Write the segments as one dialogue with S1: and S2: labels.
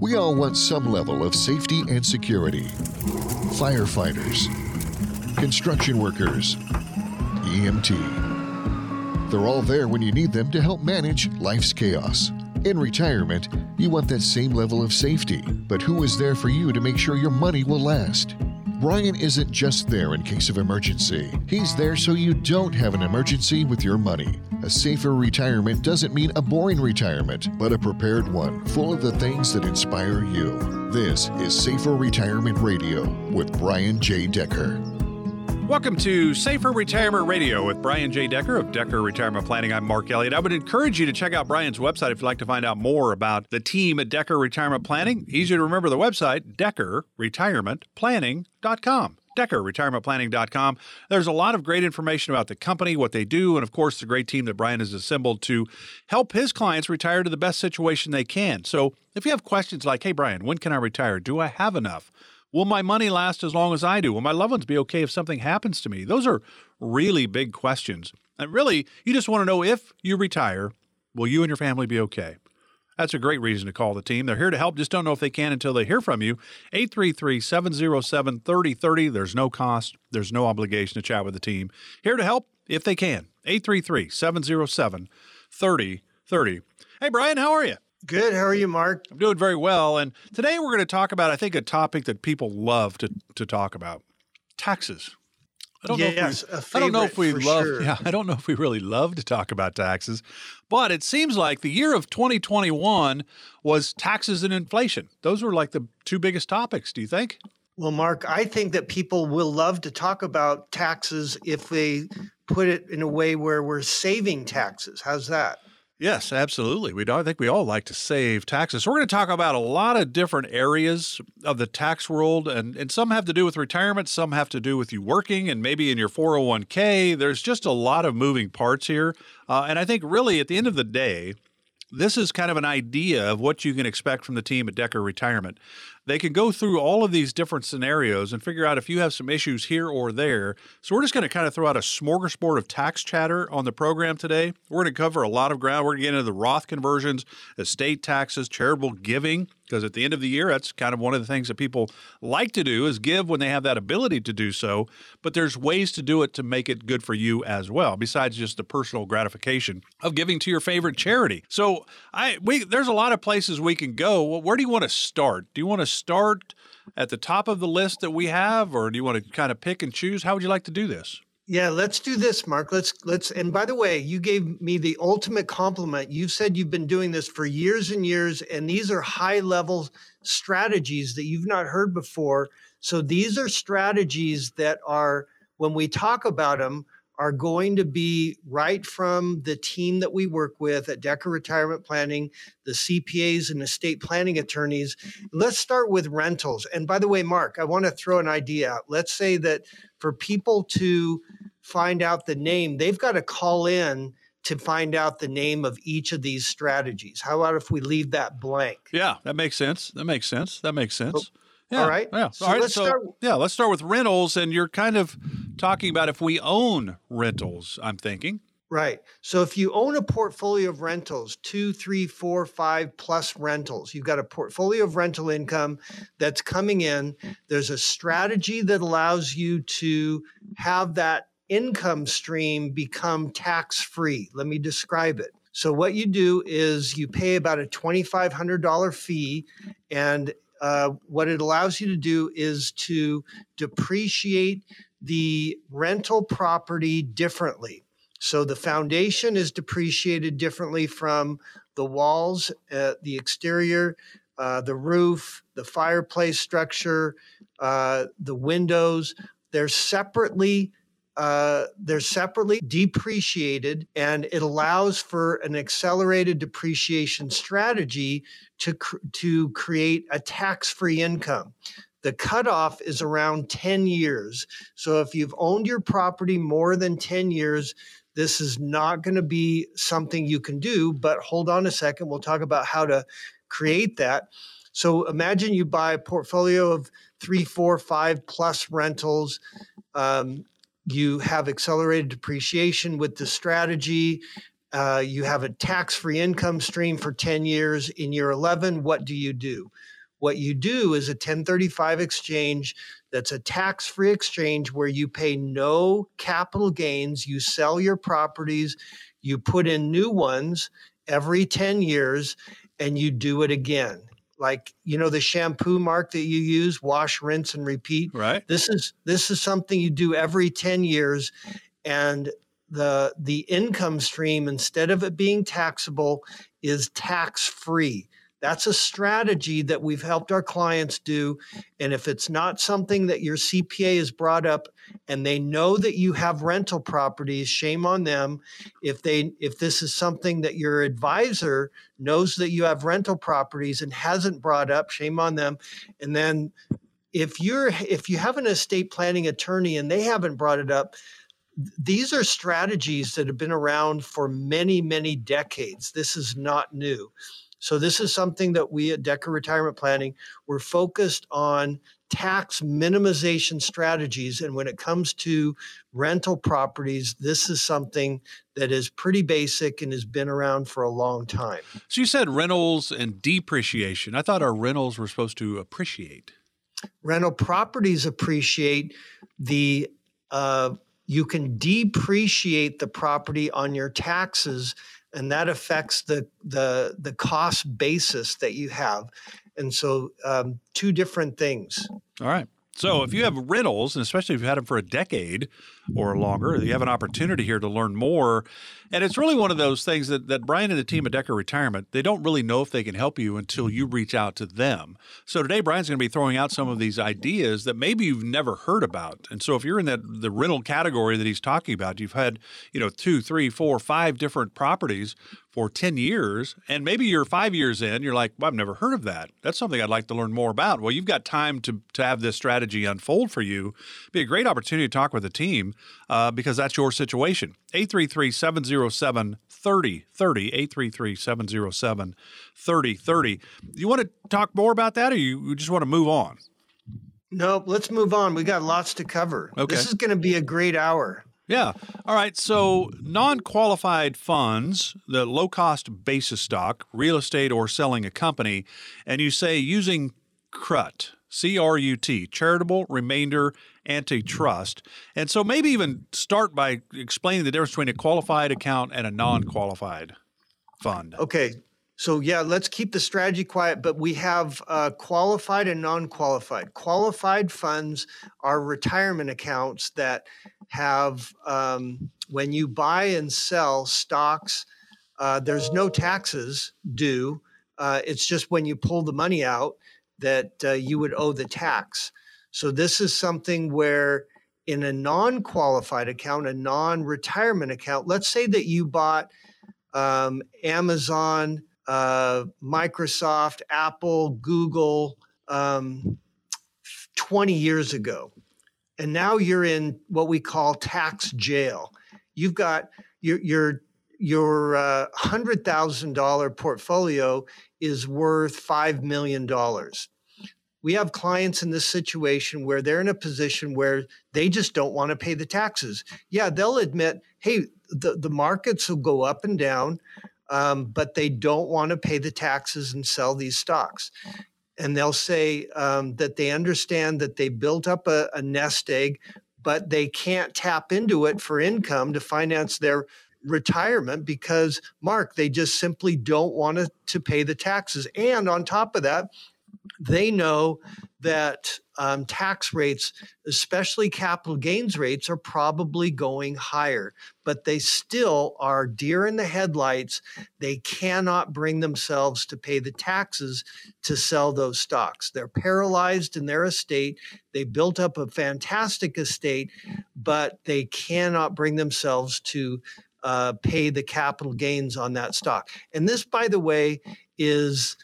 S1: We all want some level of safety and security. Firefighters, construction workers, EMT. They're all there when you need them to help manage life's chaos. In retirement, you want that same level of safety, but who is there for you to make sure your money will last? Brian isn't just there in case of emergency. He's there so you don't have an emergency with your money. A safer retirement doesn't mean a boring retirement, but a prepared one, full of the things that inspire you. This is Safer Retirement Radio with Brian J. Decker.
S2: Welcome to Safer Retirement Radio with Brian J. Decker of Decker Retirement Planning. I'm Mark Elliott. I would encourage you to check out Brian's website if you'd like to find out more about the team at Decker Retirement Planning. Easy to remember the website, deckerretirementplanning.com. DeckerRetirementPlanning.com. There's a lot of great information about the company, what they do, and of course, the great team that Brian has assembled to help his clients retire to the best situation they can. So if you have questions like, hey, Brian, when can I retire? Do I have enough? Will my money last as long as I do? Will my loved ones be okay if something happens to me? Those are really big questions. And really, you just want to know if you retire, will you and your family be okay? That's a great reason to call the team. They're here to help, just don't know if they can until they hear from you. 833 707 3030. There's no cost, there's no obligation to chat with the team. Here to help if they can. 833 707 3030. Hey, Brian, how are you?
S3: Good. How are you, Mark?
S2: I'm doing very well. And today we're going to talk about, I think, a topic that people love to, to talk about taxes.
S3: I don't yes,
S2: know if we, I don't know if we love
S3: sure.
S2: yeah, I don't know if we really love to talk about taxes, but it seems like the year of 2021 was taxes and inflation. Those were like the two biggest topics, do you think?
S3: Well, Mark, I think that people will love to talk about taxes if they put it in a way where we're saving taxes. How's that?
S2: Yes, absolutely. We I think we all like to save taxes. We're going to talk about a lot of different areas of the tax world, and, and some have to do with retirement, some have to do with you working, and maybe in your 401k. There's just a lot of moving parts here. Uh, and I think really at the end of the day, this is kind of an idea of what you can expect from the team at Decker Retirement they can go through all of these different scenarios and figure out if you have some issues here or there. So we're just going to kind of throw out a smorgasbord of tax chatter on the program today. We're going to cover a lot of ground. We're going to get into the Roth conversions, estate taxes, charitable giving, because at the end of the year, that's kind of one of the things that people like to do is give when they have that ability to do so. But there's ways to do it to make it good for you as well, besides just the personal gratification of giving to your favorite charity. So I we there's a lot of places we can go. Well, where do you want to start? Do you want to start at the top of the list that we have, or do you want to kind of pick and choose? How would you like to do this?
S3: Yeah, let's do this, Mark. Let's let's and by the way, you gave me the ultimate compliment. You've said you've been doing this for years and years and these are high-level strategies that you've not heard before. So these are strategies that are when we talk about them are going to be right from the team that we work with at Decker Retirement Planning, the CPAs and estate planning attorneys. Let's start with rentals. And by the way, Mark, I want to throw an idea out. Let's say that for people to find out the name, they've got to call in to find out the name of each of these strategies. How about if we leave that blank?
S2: Yeah, that makes sense. That makes sense. That makes sense.
S3: Oh, yeah, All right.
S2: Yeah. So All right. Let's so, start. Yeah, let's start with rentals. And you're kind of talking about if we own rentals, I'm thinking.
S3: Right. So if you own a portfolio of rentals, two, three, four, five plus rentals, you've got a portfolio of rental income that's coming in. There's a strategy that allows you to have that income stream become tax free. Let me describe it. So, what you do is you pay about a $2,500 fee, and uh, what it allows you to do is to depreciate the rental property differently. So the foundation is depreciated differently from the walls, uh, the exterior, uh, the roof, the fireplace structure, uh, the windows. They're separately uh, they're separately depreciated, and it allows for an accelerated depreciation strategy to cr- to create a tax free income. The cutoff is around 10 years. So if you've owned your property more than 10 years, this is not going to be something you can do. But hold on a second. We'll talk about how to create that. So imagine you buy a portfolio of three, four, five plus rentals. Um, you have accelerated depreciation with the strategy. Uh, you have a tax free income stream for 10 years. In year 11, what do you do? What you do is a 1035 exchange that's a tax free exchange where you pay no capital gains. You sell your properties, you put in new ones every 10 years, and you do it again. Like you know the shampoo mark that you use, wash, rinse, and repeat.
S2: Right.
S3: This is this is something you do every 10 years, and the the income stream instead of it being taxable is tax free that's a strategy that we've helped our clients do. And if it's not something that your CPA has brought up and they know that you have rental properties, shame on them. If they if this is something that your advisor knows that you have rental properties and hasn't brought up, shame on them. And then if you're if you have an estate planning attorney and they haven't brought it up, these are strategies that have been around for many, many decades. This is not new. So this is something that we at Decker Retirement Planning we're focused on tax minimization strategies and when it comes to rental properties this is something that is pretty basic and has been around for a long time.
S2: So you said rentals and depreciation. I thought our rentals were supposed to appreciate.
S3: Rental properties appreciate the uh, you can depreciate the property on your taxes and that affects the the the cost basis that you have. And so um, two different things.
S2: All right. So if you have rentals, and especially if you've had them for a decade or longer, you have an opportunity here to learn more. And it's really one of those things that, that Brian and the team at Decker Retirement, they don't really know if they can help you until you reach out to them. So today, Brian's going to be throwing out some of these ideas that maybe you've never heard about. And so if you're in that the rental category that he's talking about, you've had, you know, two, three, four, five different properties for 10 years, and maybe you're five years in, you're like, well, I've never heard of that. That's something I'd like to learn more about. Well, you've got time to, to have this strategy unfold for you. Be a great opportunity to talk with the team uh, because that's your situation. 833 707 3030. 833 707 3030. You want to talk more about that or you just want to move on?
S3: Nope, let's move on. We got lots to cover.
S2: Okay.
S3: This is going to be a great hour.
S2: Yeah. All right. So, non qualified funds, the low cost basis stock, real estate, or selling a company, and you say using CRUT, C R U T, charitable remainder unitrust. And so, maybe even start by explaining the difference between a qualified account and a non qualified fund.
S3: Okay. So, yeah, let's keep the strategy quiet, but we have uh, qualified and non qualified. Qualified funds are retirement accounts that have um, when you buy and sell stocks, uh, there's no taxes due. Uh, it's just when you pull the money out that uh, you would owe the tax. So this is something where in a non-qualified account, a non-retirement account, let's say that you bought um, Amazon, uh, Microsoft, Apple, Google um, 20 years ago and now you're in what we call tax jail. You've got your your your uh, hundred thousand dollar portfolio is worth five million dollars. We have clients in this situation where they're in a position where they just don't want to pay the taxes. Yeah, they'll admit, hey, the, the markets will go up and down, um, but they don't want to pay the taxes and sell these stocks and they'll say um, that they understand that they built up a, a nest egg, but they can't tap into it for income to finance their retirement because, Mark, they just simply don't want to, to pay the taxes. And on top of that, they know that um, tax rates, especially capital gains rates, are probably going higher, but they still are deer in the headlights. They cannot bring themselves to pay the taxes to sell those stocks. They're paralyzed in their estate. They built up a fantastic estate, but they cannot bring themselves to uh, pay the capital gains on that stock. And this, by the way, is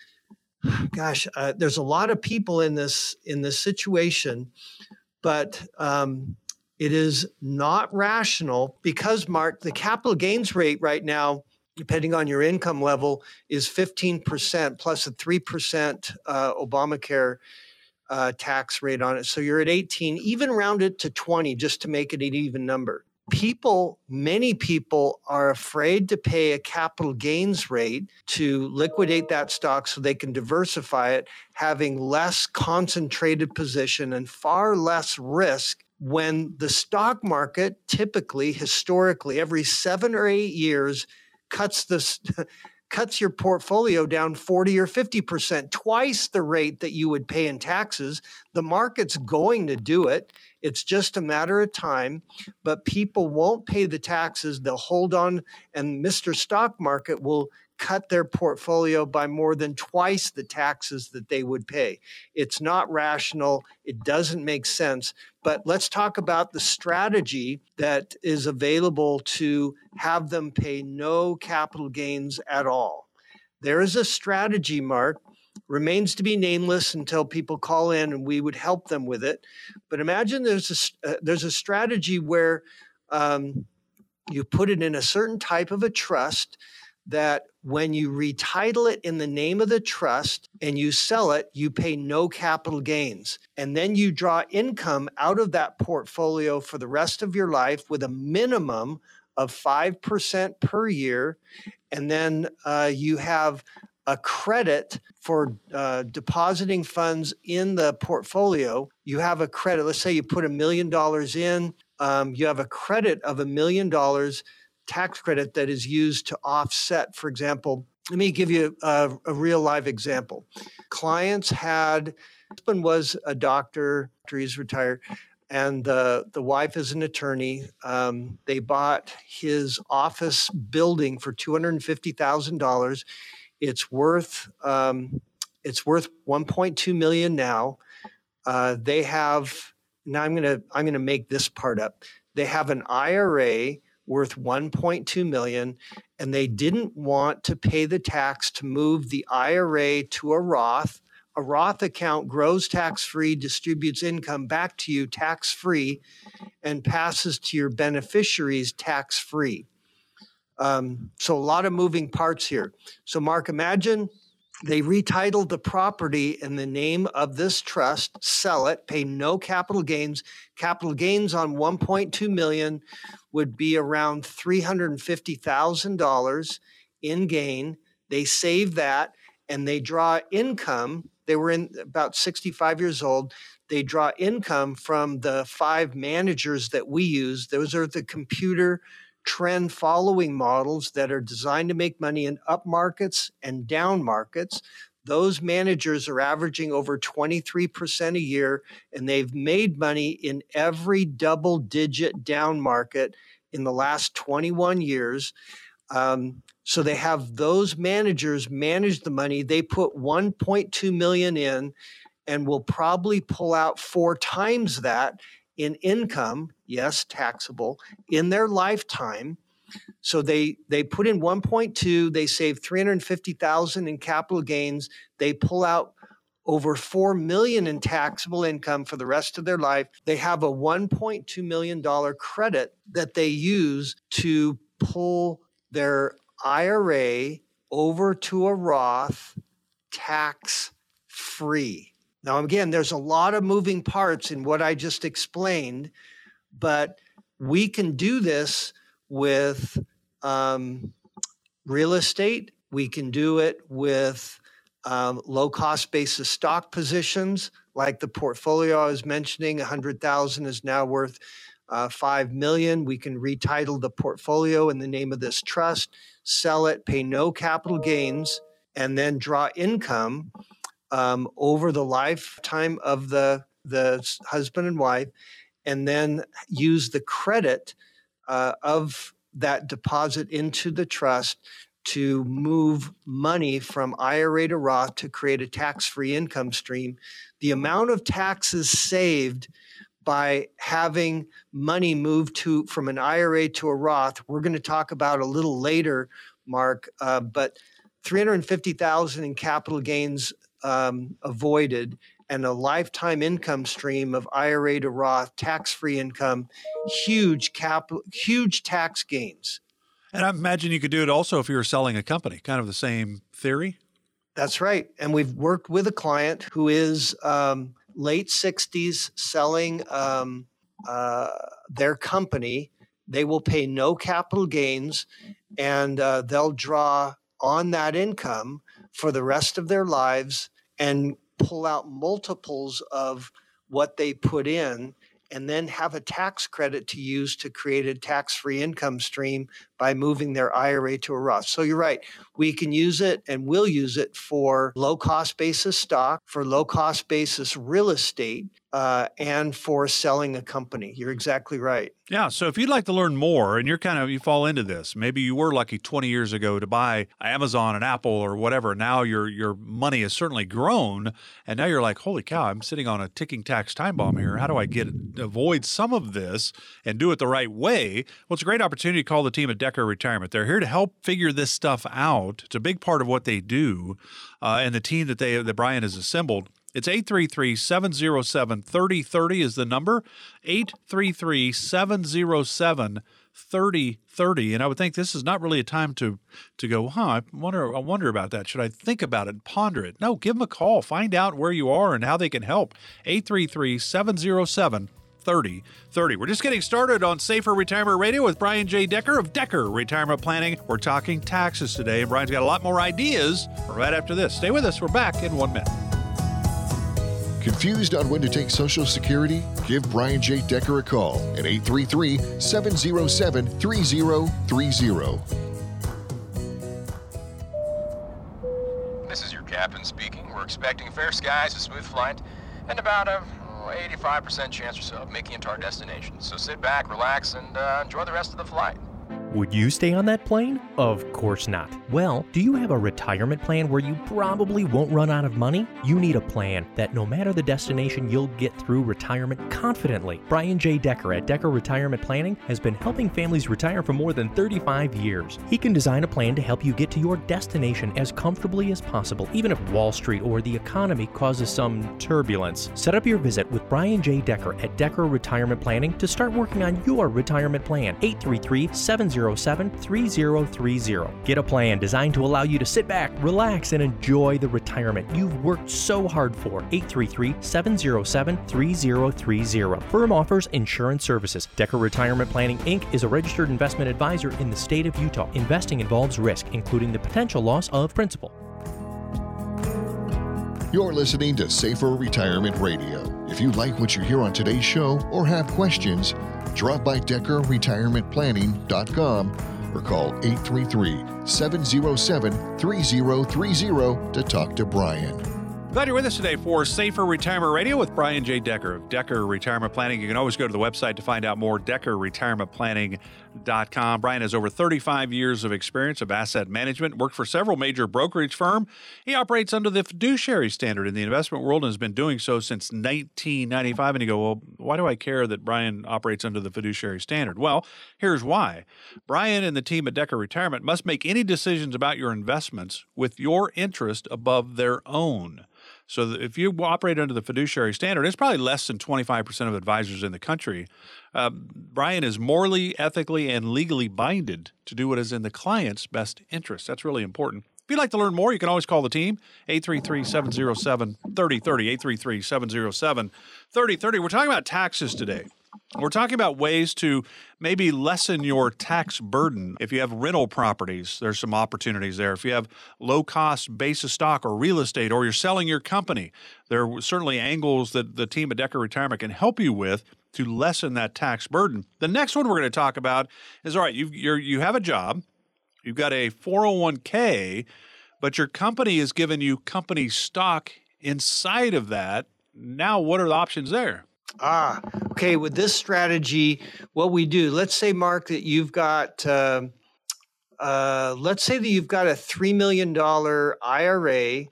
S3: gosh, uh, there's a lot of people in this in this situation, but um, it is not rational because Mark, the capital gains rate right now, depending on your income level, is 15% plus a three percent uh, Obamacare. Uh, tax rate on it. So you're at 18, even round it to 20 just to make it an even number. People, many people are afraid to pay a capital gains rate to liquidate that stock so they can diversify it, having less concentrated position and far less risk when the stock market typically historically every 7 or 8 years cuts this cuts your portfolio down 40 or 50%, twice the rate that you would pay in taxes. The market's going to do it. It's just a matter of time, but people won't pay the taxes. They'll hold on, and Mr. Stock Market will cut their portfolio by more than twice the taxes that they would pay. It's not rational. It doesn't make sense. But let's talk about the strategy that is available to have them pay no capital gains at all. There is a strategy, Mark, remains to be nameless until people call in and we would help them with it. But imagine there's a, uh, there's a strategy where um, you put it in a certain type of a trust that when you retitle it in the name of the trust and you sell it, you pay no capital gains. And then you draw income out of that portfolio for the rest of your life with a minimum of 5% per year. And then uh, you have a credit for uh, depositing funds in the portfolio. You have a credit. Let's say you put a million dollars in, um, you have a credit of a million dollars tax credit that is used to offset, for example, let me give you a, a real live example. Clients had, husband was a doctor, he's retired, and the, the wife is an attorney. Um, they bought his office building for $250,000. It's worth, um, it's worth 1.2 million now. Uh, they have, now I'm to, I'm to make this part up. They have an IRA worth 1.2 million and they didn't want to pay the tax to move the IRA to a Roth. A Roth account grows tax free, distributes income back to you tax free, and passes to your beneficiaries tax free. Um, so, a lot of moving parts here. So, Mark, imagine they retitled the property in the name of this trust, sell it, pay no capital gains. Capital gains on 1.2 million would be around $350,000 in gain. They save that and they draw income. They were in about 65 years old. They draw income from the five managers that we use. Those are the computer trend following models that are designed to make money in up markets and down markets. Those managers are averaging over 23% a year, and they've made money in every double digit down market in the last 21 years. Um, so they have those managers manage the money. They put 1.2 million in and will probably pull out four times that in income, yes, taxable, in their lifetime. So they they put in 1.2, they save 350,000 in capital gains, they pull out over 4 million in taxable income for the rest of their life. They have a 1.2 million dollar credit that they use to pull their IRA over to a Roth tax free. Now, again, there's a lot of moving parts in what I just explained, but we can do this with um, real estate. We can do it with um, low cost basis stock positions, like the portfolio I was mentioning. 100,000 is now worth uh, 5 million. We can retitle the portfolio in the name of this trust, sell it, pay no capital gains, and then draw income um, over the lifetime of the the husband and wife, and then use the credit uh, of that deposit into the trust to move money from IRA to Roth to create a tax-free income stream. The amount of taxes saved by having money moved to from an IRA to a Roth, we're going to talk about a little later, Mark. Uh, but 350,000 in capital gains um, avoided and a lifetime income stream of IRA to Roth tax-free income, huge capital, huge tax gains.
S2: And I imagine you could do it also if you were selling a company, kind of the same theory.
S3: That's right. And we've worked with a client who is um, late 60s selling um, uh, their company they will pay no capital gains and uh, they'll draw on that income for the rest of their lives and pull out multiples of what they put in and then have a tax credit to use to create a tax free income stream by moving their IRA to a Roth. So you're right. We can use it and will use it for low cost basis stock, for low cost basis real estate, uh, and for selling a company. You're exactly right.
S2: Yeah. So if you'd like to learn more and you're kind of, you fall into this, maybe you were lucky 20 years ago to buy Amazon and Apple or whatever. Now your, your money has certainly grown. And now you're like, holy cow, I'm sitting on a ticking tax time bomb here. How do I get, avoid some of this and do it the right way? Well, it's a great opportunity to call the team at Decker Retirement. They're here to help figure this stuff out. It's a big part of what they do. Uh, and the team that they, that Brian has assembled it's 833 707 3030 is the number. 833 707 3030. And I would think this is not really a time to to go, huh, I wonder I wonder about that. Should I think about it and ponder it? No, give them a call. Find out where you are and how they can help. 833 707 3030. We're just getting started on Safer Retirement Radio with Brian J. Decker of Decker Retirement Planning. We're talking taxes today, and Brian's got a lot more ideas right after this. Stay with us. We're back in one minute.
S1: Confused on when to take Social Security? Give Brian J. Decker a call at 833 707 3030.
S4: This is your captain speaking. We're expecting fair skies, a smooth flight, and about a 85% chance or so of making it to our destination. So sit back, relax, and uh, enjoy the rest of the flight.
S5: Would you stay on that plane? Of course not. Well, do you have a retirement plan where you probably won't run out of money? You need a plan that no matter the destination, you'll get through retirement confidently. Brian J. Decker at Decker Retirement Planning has been helping families retire for more than 35 years. He can design a plan to help you get to your destination as comfortably as possible, even if Wall Street or the economy causes some turbulence. Set up your visit with Brian J. Decker at Decker Retirement Planning to start working on your retirement plan. 833 700 707 3030. Get a plan designed to allow you to sit back, relax, and enjoy the retirement you've worked so hard for. 833 707 3030. Firm offers insurance services. Decker Retirement Planning Inc. is a registered investment advisor in the state of Utah. Investing involves risk, including the potential loss of principal.
S1: You're listening to Safer Retirement Radio. If you like what you hear on today's show or have questions, drop by DeckerRetirementPlanning.com or call 833 707 3030 to talk to Brian.
S2: Glad you're with us today for Safer Retirement Radio with Brian J. Decker of Decker Retirement Planning. You can always go to the website to find out more, deckerretirementplanning.com. Brian has over 35 years of experience of asset management, worked for several major brokerage firms. He operates under the fiduciary standard in the investment world and has been doing so since 1995. And you go, well, why do I care that Brian operates under the fiduciary standard? Well, here's why. Brian and the team at Decker Retirement must make any decisions about your investments with your interest above their own. So if you operate under the fiduciary standard, it's probably less than 25% of advisors in the country. Uh, Brian is morally, ethically, and legally binded to do what is in the client's best interest. That's really important. If you'd like to learn more, you can always call the team, 833-707-3030, 833-707-3030. We're talking about taxes today. We're talking about ways to maybe lessen your tax burden. If you have rental properties, there's some opportunities there. If you have low cost basis stock or real estate, or you're selling your company, there are certainly angles that the team at Decker Retirement can help you with to lessen that tax burden. The next one we're going to talk about is all right, you you have a job, you've got a 401k, but your company is giving you company stock inside of that. Now, what are the options there?
S3: Ah, okay. With this strategy, what we do, let's say, Mark, that you've got, uh, uh, let's say that you've got a $3 million IRA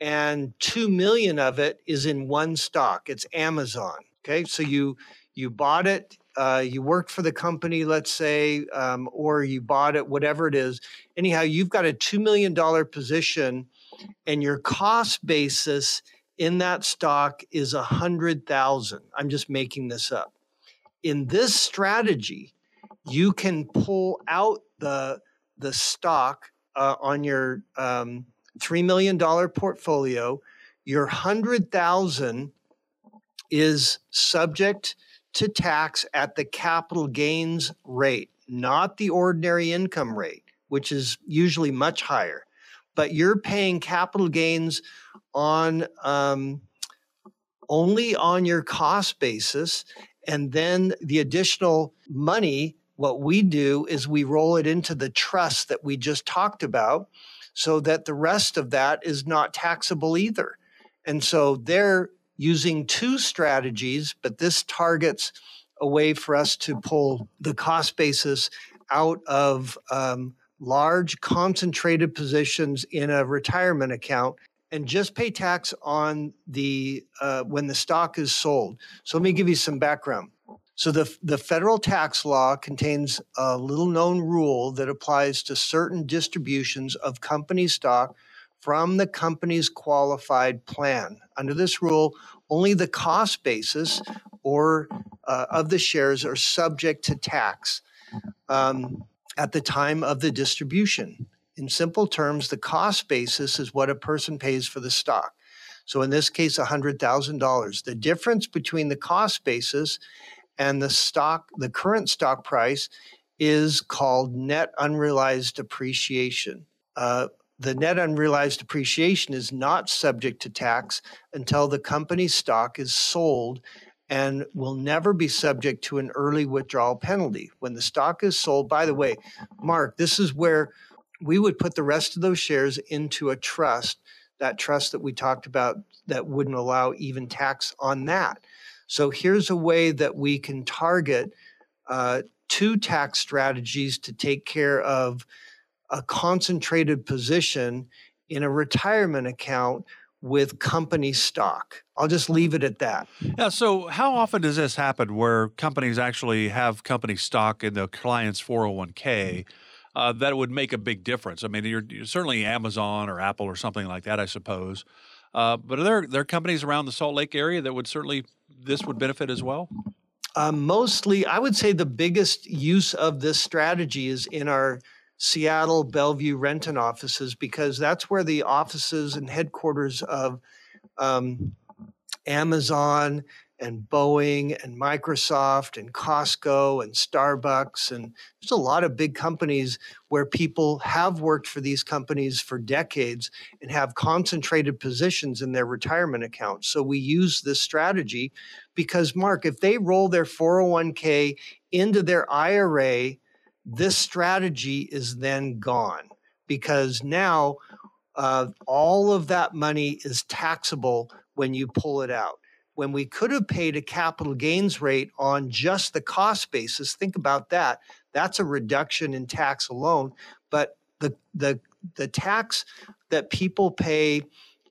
S3: and 2 million of it is in one stock. It's Amazon. Okay. So you, you bought it, uh, you worked for the company, let's say, um, or you bought it, whatever it is. Anyhow, you've got a $2 million position and your cost basis in that stock is a hundred thousand. I'm just making this up. In this strategy, you can pull out the the stock uh, on your um, three million dollar portfolio. Your hundred thousand is subject to tax at the capital gains rate, not the ordinary income rate, which is usually much higher. But you're paying capital gains on um, only on your cost basis. And then the additional money, what we do is we roll it into the trust that we just talked about so that the rest of that is not taxable either. And so they're using two strategies, but this targets a way for us to pull the cost basis out of um, large concentrated positions in a retirement account and just pay tax on the uh, when the stock is sold. So let me give you some background. So the the federal tax law contains a little known rule that applies to certain distributions of company stock from the company's qualified plan. Under this rule, only the cost basis or uh, of the shares are subject to tax um, at the time of the distribution. In simple terms, the cost basis is what a person pays for the stock. So in this case, $100,000. The difference between the cost basis and the stock, the current stock price, is called net unrealized appreciation. Uh, the net unrealized appreciation is not subject to tax until the company's stock is sold and will never be subject to an early withdrawal penalty. When the stock is sold, by the way, Mark, this is where we would put the rest of those shares into a trust, that trust that we talked about that wouldn't allow even tax on that. So here's a way that we can target uh, two tax strategies to take care of a concentrated position in a retirement account with company stock. I'll just leave it at that.
S2: Yeah. So, how often does this happen where companies actually have company stock in the client's 401k? Uh, that would make a big difference. I mean, you're, you're, certainly Amazon or Apple or something like that, I suppose. Uh, but are there there are companies around the Salt Lake area that would certainly this would benefit as well?
S3: Uh, mostly, I would say the biggest use of this strategy is in our Seattle, Bellevue, Renton offices because that's where the offices and headquarters of um, Amazon and Boeing and Microsoft and Costco and Starbucks. And there's a lot of big companies where people have worked for these companies for decades and have concentrated positions in their retirement accounts. So we use this strategy because, Mark, if they roll their 401k into their IRA, this strategy is then gone because now uh, all of that money is taxable when you pull it out when we could have paid a capital gains rate on just the cost basis. Think about that. That's a reduction in tax alone. But the the the tax that people pay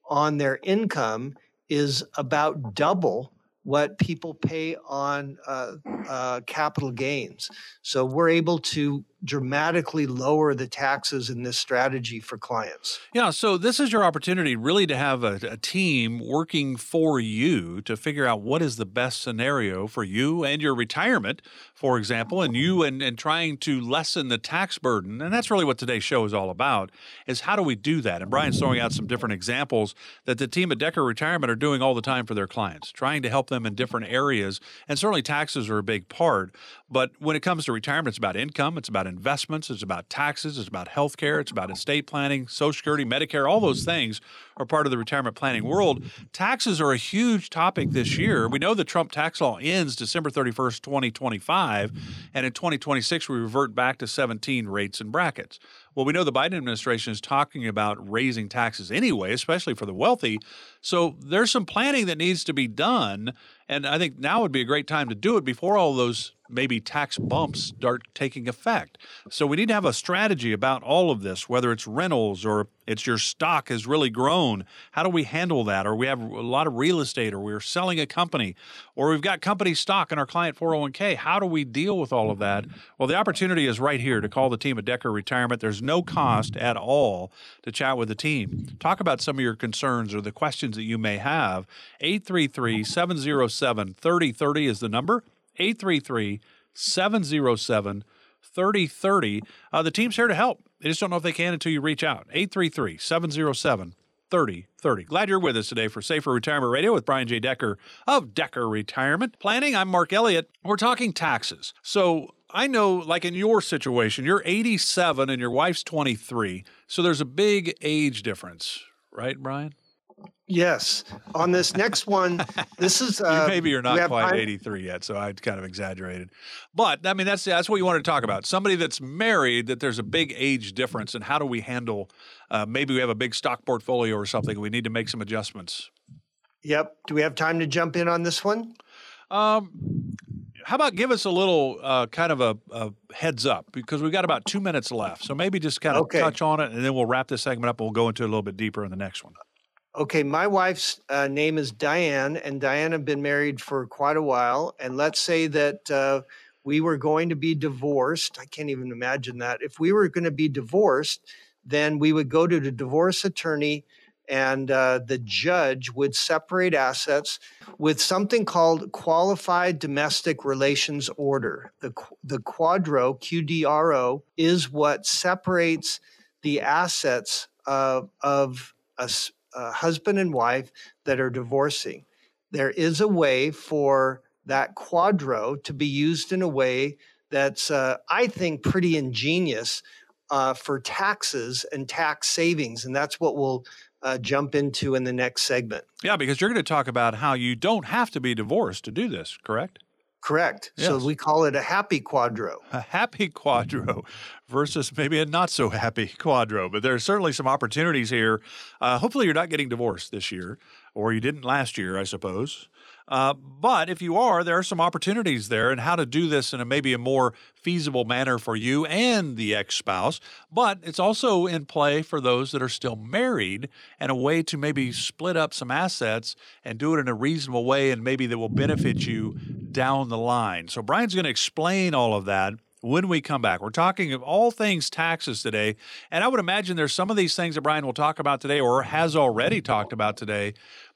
S3: on their income is about double what people pay on uh, uh, capital gains. So we're able to dramatically lower the taxes in this strategy for clients.
S2: Yeah, so this is your opportunity really to have a, a, team working for you to figure out what is the best scenario for you and your retirement, for example, and you and, and trying to lessen the tax burden. And that's really what today's show is all about, is how do we do that? And Brian's throwing out some different examples that the team at Decker Retirement are doing all the time for their clients, trying to help them in different areas. And certainly taxes are a big part. But when it comes to retirement, it's about income, it's about investments, it's about taxes, it's about health care, it's about estate planning, Social Security, Medicare, all those things are part of the retirement planning world. Taxes are a huge topic this year. We know the Trump tax law ends December 31st, 2025, and in 2026 we revert back to 17 rates and brackets. Well, we know the Biden administration is talking about raising taxes anyway, especially for the wealthy. So there's some planning that needs to be done. And I think now would be a great time to do it before all those maybe tax bumps start taking effect. So we need to have a strategy about all of this, whether it's rentals or it's your stock has really grown. How do we handle that? Or we have a lot of real estate, or we're selling a company, or we've got company stock in our client 401k. How do we deal with all of that? Well, the opportunity is right here to call the team at Decker Retirement. There's no cost at all to chat with the team. Talk about some of your concerns or the questions that you may have. 833 707 3030 is the number. 833 707 3030. Uh, the team's here to help. They just don't know if they can until you reach out. 833 707 3030. Glad you're with us today for Safer Retirement Radio with Brian J. Decker of Decker Retirement Planning. I'm Mark Elliott. We're talking taxes. So I know, like in your situation, you're 87 and your wife's 23. So there's a big age difference, right, Brian?
S3: Yes. On this next one, this is uh,
S2: maybe you're not quite time? 83 yet, so I kind of exaggerated. But I mean, that's that's what you wanted to talk about. Somebody that's married, that there's a big age difference, and how do we handle? Uh, maybe we have a big stock portfolio or something. We need to make some adjustments.
S3: Yep. Do we have time to jump in on this one? Um,
S2: how about give us a little uh, kind of a, a, heads up because we've got about two minutes left. So maybe just kind of okay. touch on it, and then we'll wrap this segment up. and We'll go into it a little bit deeper in the next one.
S3: Okay, my wife's uh, name is Diane, and Diane have been married for quite a while. And let's say that uh, we were going to be divorced. I can't even imagine that. If we were going to be divorced, then we would go to the divorce attorney, and uh, the judge would separate assets with something called Qualified Domestic Relations Order. The, the QDRO, QDRO, is what separates the assets of, of a uh, husband and wife that are divorcing. There is a way for that quadro to be used in a way that's, uh, I think, pretty ingenious uh, for taxes and tax savings. And that's what we'll uh, jump into in the next segment.
S2: Yeah, because you're going to talk about how you don't have to be divorced to do this, correct?
S3: Correct. Yes. So we call it a happy quadro.
S2: A happy quadro versus maybe a not so happy quadro. But there are certainly some opportunities here. Uh, hopefully, you're not getting divorced this year, or you didn't last year, I suppose. Uh, but if you are, there are some opportunities there and how to do this in a maybe a more feasible manner for you and the ex spouse. But it's also in play for those that are still married and a way to maybe split up some assets and do it in a reasonable way and maybe that will benefit you down the line. So Brian's going to explain all of that when we come back. We're talking of all things taxes today. And I would imagine there's some of these things that Brian will talk about today or has already talked about today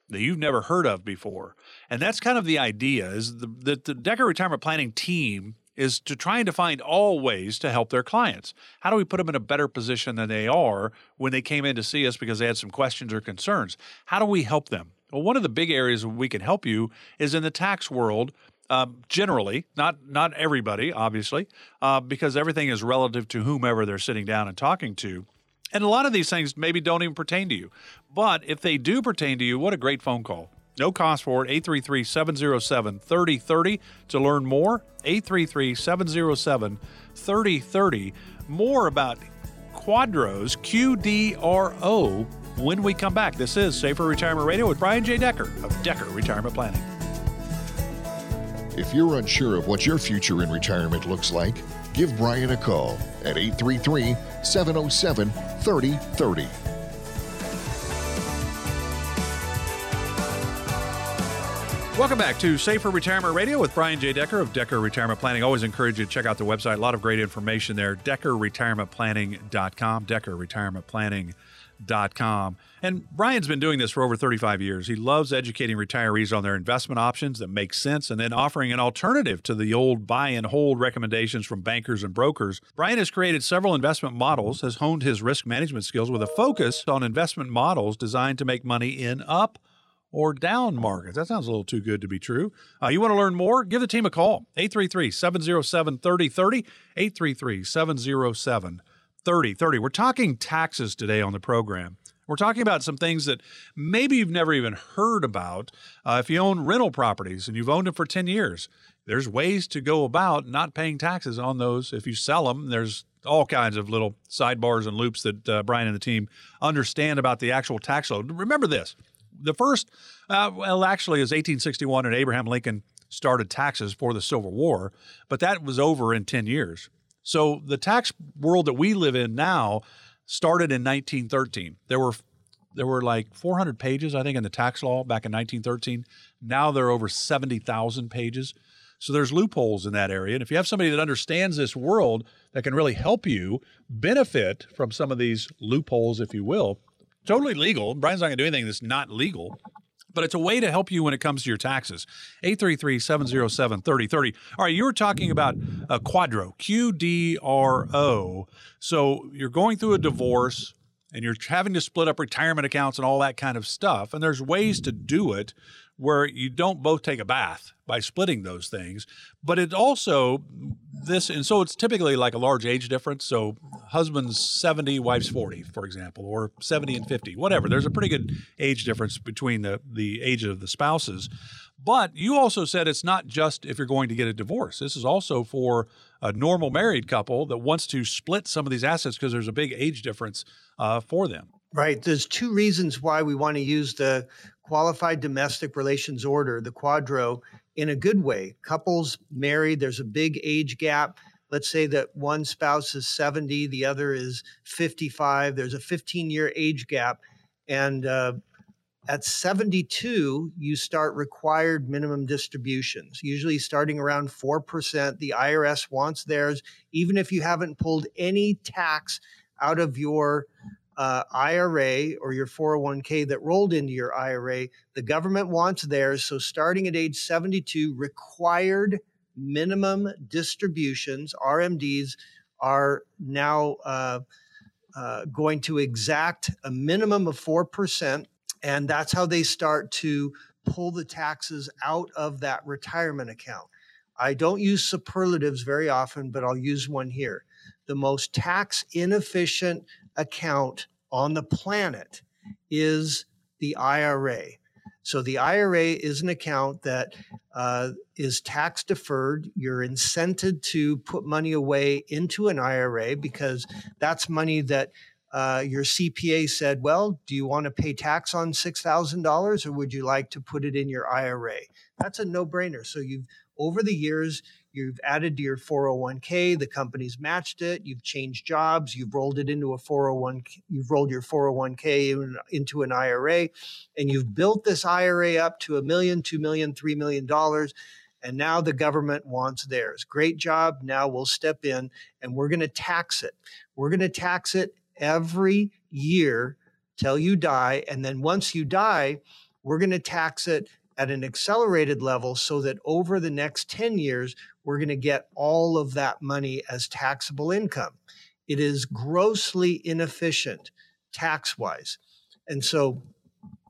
S2: that you've never heard of before. And that's kind of the idea is the, the, the Decker retirement planning team is to trying to find all ways to help their clients. How do we put them in a better position than they are when they came in to see us because they had some questions or concerns? How do we help them? Well, one of the big areas we can help you is in the tax world. Um, generally, not not everybody, obviously, uh, because everything is relative to whomever they're sitting down and talking to. And a lot of these things maybe don't even pertain to you. But if they do pertain to you, what a great phone call. No cost for it. 833 707 3030 to learn more. 833 707 3030. More about Quadros, QDRO, when we come back. This is Safer Retirement Radio with Brian J. Decker of Decker Retirement Planning.
S1: If you're unsure of what your future in retirement looks like, give Brian a call at 833 707 3030.
S2: Welcome back to Safer Retirement Radio with Brian J. Decker of Decker Retirement Planning. Always encourage you to check out the website. A lot of great information there. DeckerRetirementPlanning.com. DeckerRetirementPlanning.com. And Brian's been doing this for over 35 years. He loves educating retirees on their investment options that make sense and then offering an alternative to the old buy and hold recommendations from bankers and brokers. Brian has created several investment models, has honed his risk management skills with a focus on investment models designed to make money in up or down markets. That sounds a little too good to be true. Uh, you want to learn more? Give the team a call 833 707 3030. 833 707 3030. We're talking taxes today on the program. We're talking about some things that maybe you've never even heard about. Uh, if you own rental properties and you've owned them for 10 years, there's ways to go about not paying taxes on those. If you sell them, there's all kinds of little sidebars and loops that uh, Brian and the team understand about the actual tax load. Remember this the first, uh, well, actually, is 1861, and Abraham Lincoln started taxes for the Civil War, but that was over in 10 years. So the tax world that we live in now started in 1913. There were there were like 400 pages, I think, in the tax law back in 1913. Now there are over 70,000 pages. So there's loopholes in that area. And if you have somebody that understands this world that can really help you benefit from some of these loopholes, if you will, totally legal. Brian's not going to do anything that's not legal but it's a way to help you when it comes to your taxes. 833-707-3030. All right, you were talking about a QDRO, Q D R O. So you're going through a divorce and you're having to split up retirement accounts and all that kind of stuff. And there's ways to do it where you don't both take a bath by splitting those things. But it also this and so it's typically like a large age difference. So husband's 70, wife's 40, for example, or 70 and 50, whatever. There's a pretty good age difference between the the age of the spouses. But you also said it's not just if you're going to get a divorce. This is also for a normal married couple that wants to split some of these assets because there's a big age difference uh, for them.
S3: Right. There's two reasons why we want to use the qualified domestic relations order, the QDRO, in a good way. Couples married, there's a big age gap. Let's say that one spouse is 70, the other is 55. There's a 15 year age gap. And uh, at 72, you start required minimum distributions, usually starting around 4%. The IRS wants theirs, even if you haven't pulled any tax out of your uh, IRA or your 401k that rolled into your IRA, the government wants theirs. So, starting at age 72, required minimum distributions, RMDs, are now uh, uh, going to exact a minimum of 4%. And that's how they start to pull the taxes out of that retirement account. I don't use superlatives very often, but I'll use one here. The most tax inefficient account on the planet is the IRA. So the IRA is an account that uh, is tax deferred. You're incented to put money away into an IRA because that's money that uh, your CPA said, well, do you want to pay tax on $6,000 or would you like to put it in your IRA? That's a no brainer. So you've, over the years, You've added to your 401k, the company's matched it, you've changed jobs, you've rolled it into a 401 you've rolled your 401k into an IRA and you've built this IRA up to a million, 2 million, 3 million dollars and now the government wants theirs. Great job. Now we'll step in and we're going to tax it. We're going to tax it every year till you die and then once you die, we're going to tax it at an accelerated level so that over the next 10 years, we're going to get all of that money as taxable income. It is grossly inefficient tax wise. And so,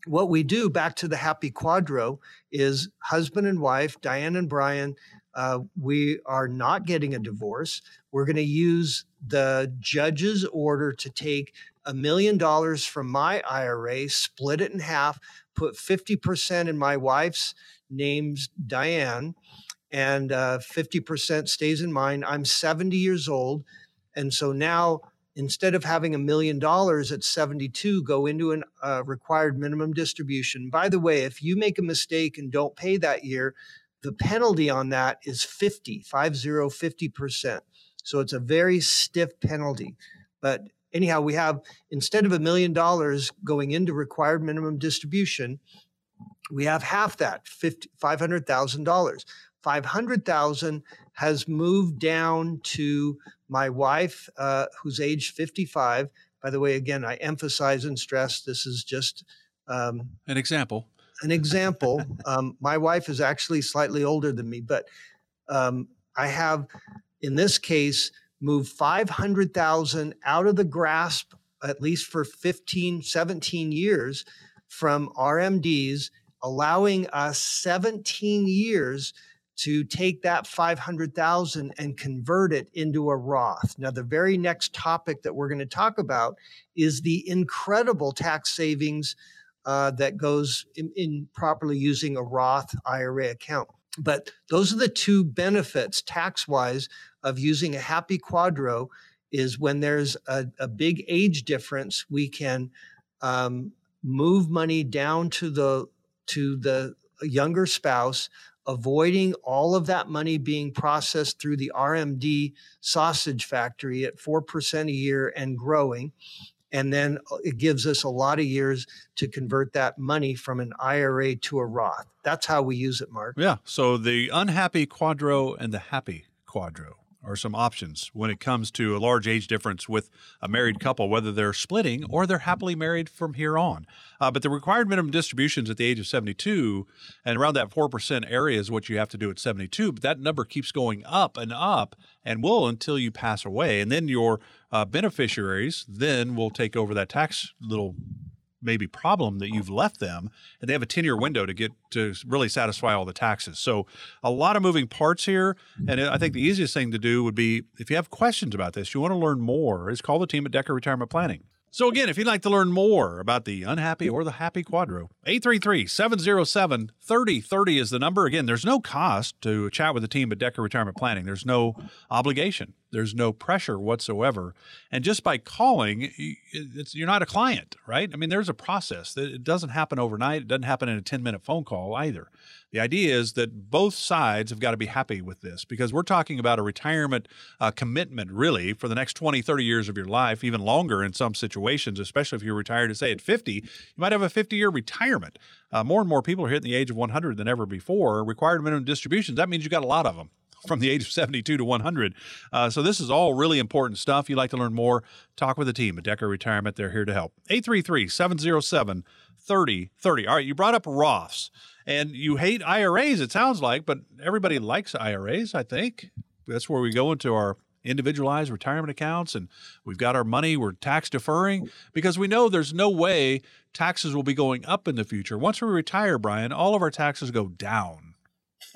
S3: what we do back to the happy QDRO is husband and wife, Diane and Brian, uh, we are not getting a divorce. We're going to use the judge's order to take a million dollars from my IRA, split it in half, put 50% in my wife's name's Diane, and uh, 50% stays in mine. I'm 70 years old. And so now, instead of having a million dollars at 72 go into a uh, required minimum distribution, by the way, if you make a mistake and don't pay that year, the penalty on that is 50, 50, 50%. So it's a very stiff penalty. But anyhow, we have instead of a million dollars going into required minimum distribution, we have half that, $500,000. 500,000 has moved down to my wife, uh, who's age 55. By the way, again, I emphasize and stress this is just
S2: um, an example.
S3: An example. um, my wife is actually slightly older than me, but um, I have, in this case, moved 500,000 out of the grasp, at least for 15, 17 years from RMDs, allowing us 17 years to take that 500,000 and convert it into a Roth. Now, the very next topic that we're going to talk about is the incredible tax savings uh, that goes in, in properly using a Roth IRA account. But those are the two benefits tax wise of using a happy QDRO is when there's a, a big age difference, we can um, move money down to the to the younger spouse avoiding all of that money being processed through the RMD sausage factory at 4% a year and growing. And then uh, it gives us a lot of years to convert that money from an IRA to a Roth. That's how we use it, Mark.
S2: Yeah. So the unhappy QDRO and the happy QDRO. Or some options when it comes to a large age difference with a married couple, whether they're splitting or they're happily married from here on. Uh, but the required minimum distributions at the age of 72 and around that 4% area is what you have to do at 72. But that number keeps going up and up and will until you pass away. And then your uh, beneficiaries then will take over that tax little maybe problem that you've left them and they have a 10 year window to get to really satisfy all the taxes. So a lot of moving parts here and i think the easiest thing to do would be if you have questions about this you want to learn more is call the team at decker retirement planning. So again if you'd like to learn more about the unhappy or the happy QDRO 833-707-3030 is the number. Again there's no cost to chat with the team at decker retirement planning. There's no obligation there's no pressure whatsoever. And just by calling, you're not a client, right? I mean, there's a process. That it doesn't happen overnight. It doesn't happen in a 10 minute phone call either. The idea is that both sides have got to be happy with this because we're talking about a retirement uh, commitment, really, for the next 20, 30 years of your life, even longer in some situations, especially if you're retired, to say at 50, you might have a 50 year retirement. Uh, more and more people are hitting the age of 100 than ever before. Required minimum distributions, that means you've got a lot of them from the age of 72 to 100. Uh, so this is all really important stuff. If you'd like to learn more, talk with the team at Decker Retirement. They're here to help. 833-707-3030. All right, you brought up Roths and you hate IRAs, it sounds like, but everybody likes IRAs, I think. That's where we go into our individualized retirement accounts and we've got our money we're tax deferring because we know there's no way taxes will be going up in the future once we retire brian all of our taxes go down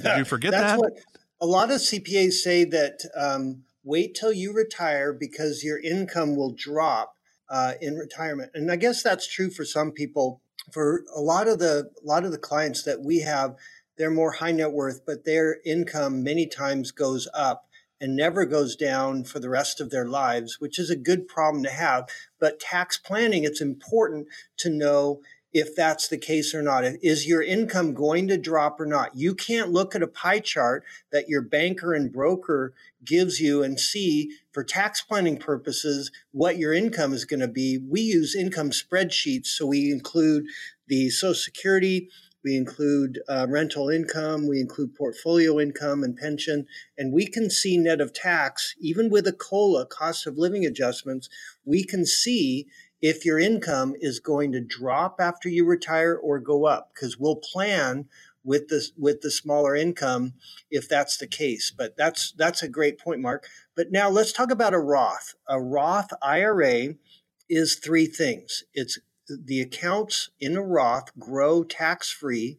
S2: did you forget
S3: That's
S2: that
S3: what, a lot of CPAs say that um, wait till you retire because your income will drop uh, in retirement, and I guess that's true for some people. For a lot of the a lot of the clients that we have, they're more high net worth, but their income many times goes up and never goes down for the rest of their lives, which is a good problem to have. But tax planning, it's important to know if that's the case or not. Is your income going to drop or not? You can't look at a pie chart that your banker and broker gives you and see for tax planning purposes what your income is going to be. We use income spreadsheets, so we include the Social Security, we include uh, rental income, we include portfolio income and pension, and we can see net of tax, even with a COLA, cost of living adjustments, we can see if your income is going to drop after you retire or go up because we'll plan with the with the smaller income if that's the case but that's that's a great point mark. But now let's talk about a roth. A roth ira is three things. It's the accounts in a roth grow tax free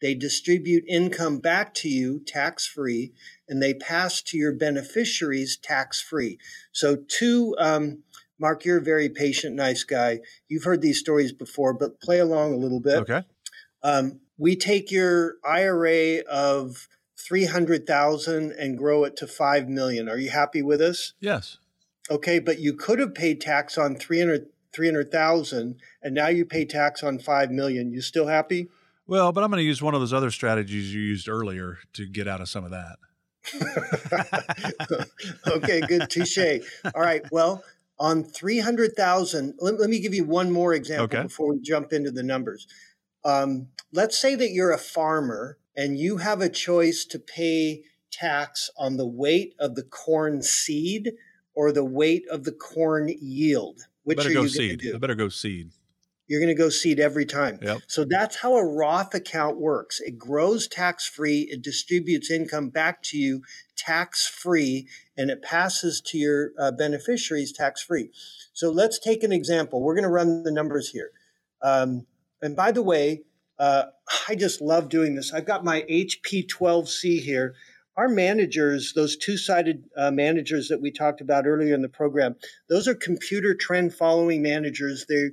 S3: they distribute income back to you tax free and they pass to your beneficiaries tax free so two um, Mark, you're a very patient, nice guy. You've heard these stories before, but play along a little bit.
S2: Okay.
S3: Um, we take your IRA of 300,000 and grow it to 5 million. Are you happy with us?
S2: Yes.
S3: Okay, but you could have paid tax on 300 300,000 and now you pay tax on 5 million. You still happy?
S2: Well, but I'm going to use one of those other strategies you used earlier to get out of some of that.
S3: okay, good touche. All right. Well, on 300,000, let, let, me give you one more example okay. before we jump into the numbers. Um, let's say that you're a farmer and you have a choice to pay tax on the weight of the corn seed or the weight of the corn yield. Which
S2: better
S3: are
S2: go
S3: you
S2: seed.
S3: do?
S2: I better go seed.
S3: You're going to go seed every time.
S2: Yep.
S3: So that's how a Roth account works. It grows tax free. It distributes income back to you tax free and it passes to your uh, beneficiaries tax free. So let's take an example. We're going to run the numbers here. Um, and by the way, uh, I just love doing this. I've got my HP12C here. Our managers, those two-sided uh, managers that we talked about earlier in the program, those are computer trend following managers. They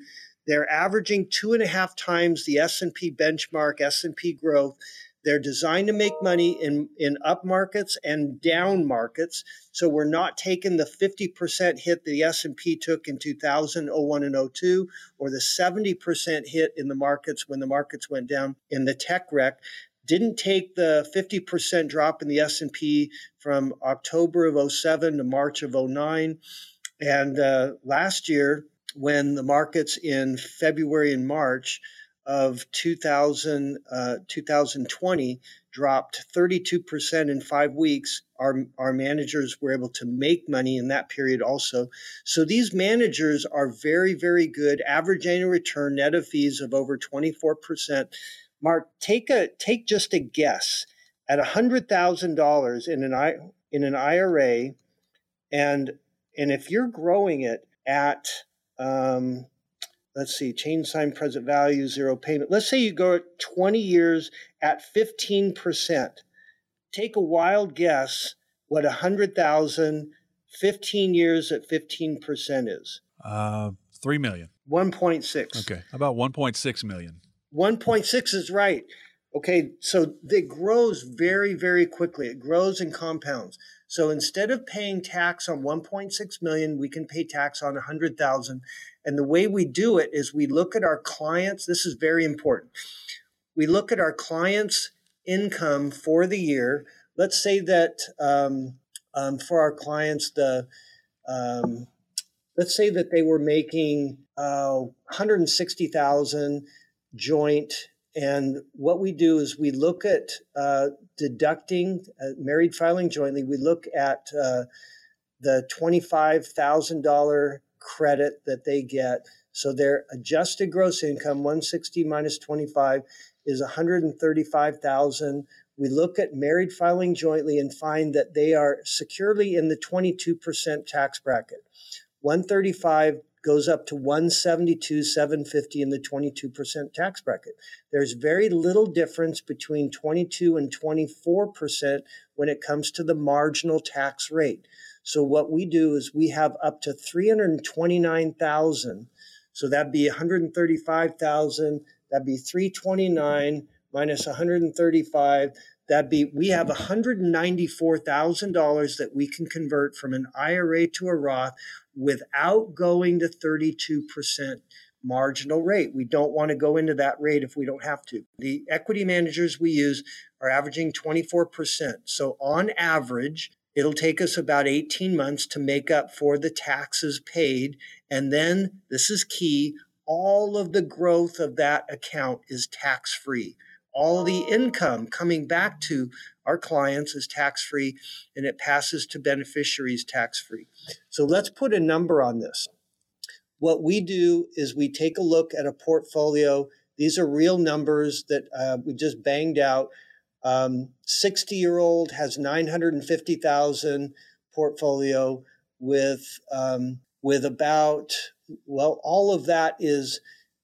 S3: they're averaging two and a half times the S&P benchmark, S&P growth. They're designed to make money in, in up markets and down markets. So we're not taking the 50% hit the S&P took in 2000, 01, and 02, or the 70% hit in the markets when the markets went down in the tech wreck. Didn't take the 50% drop in the S&P from October of 07 to March of 09. And uh, last year, when the markets in February and March of 2000, uh, 2020 dropped 32% in five weeks, our, our managers were able to make money in that period also. So these managers are very, very good. Average annual return net of fees of over 24%. Mark, take a take just a guess at $100,000 in an I, in an IRA and and if you're growing it at um, let's see, change sign present value, zero payment. Let's say you go 20 years at 15%. Take a wild guess what 100,000, 15 years at 15% is.
S2: Uh, 3 million.
S3: 1.6.
S2: Okay. About 1.6 million.
S3: 1.6 is right. Okay, so it grows very, very quickly. It grows and compounds. So instead of paying tax on 1.6 million, we can pay tax on 100,000. And the way we do it is we look at our clients. This is very important. We look at our clients' income for the year. Let's say that um, um, for our clients, the um, let's say that they were making uh, 160,000 joint and what we do is we look at uh, deducting uh, married filing jointly. We look at uh, the $25,000 credit that they get. So their adjusted gross income, 160 minus 25, is 135,000. We look at married filing jointly and find that they are securely in the 22% tax bracket. 135 goes up to 172 750 in the 22% tax bracket. There's very little difference between 22 and 24% when it comes to the marginal tax rate. So what we do is we have up to 329000 so that'd be 135000 that'd be 329 minus 135 That'd be we have $194,000 that we can convert from an IRA to a Roth without going to 32% marginal rate. We don't want to go into that rate if we don't have to. The equity managers we use are averaging 24%. So on average, it'll take us about 18 months to make up for the taxes paid. And then this is key all of the growth of that account is tax free. All the income coming back to our clients is tax free and it passes to beneficiaries tax free. So let's put a number on this. What we do is we take a look at a portfolio. These are real numbers that uh, we just banged out. 60 um, year old has 950,000 portfolio with um, with about well all of that is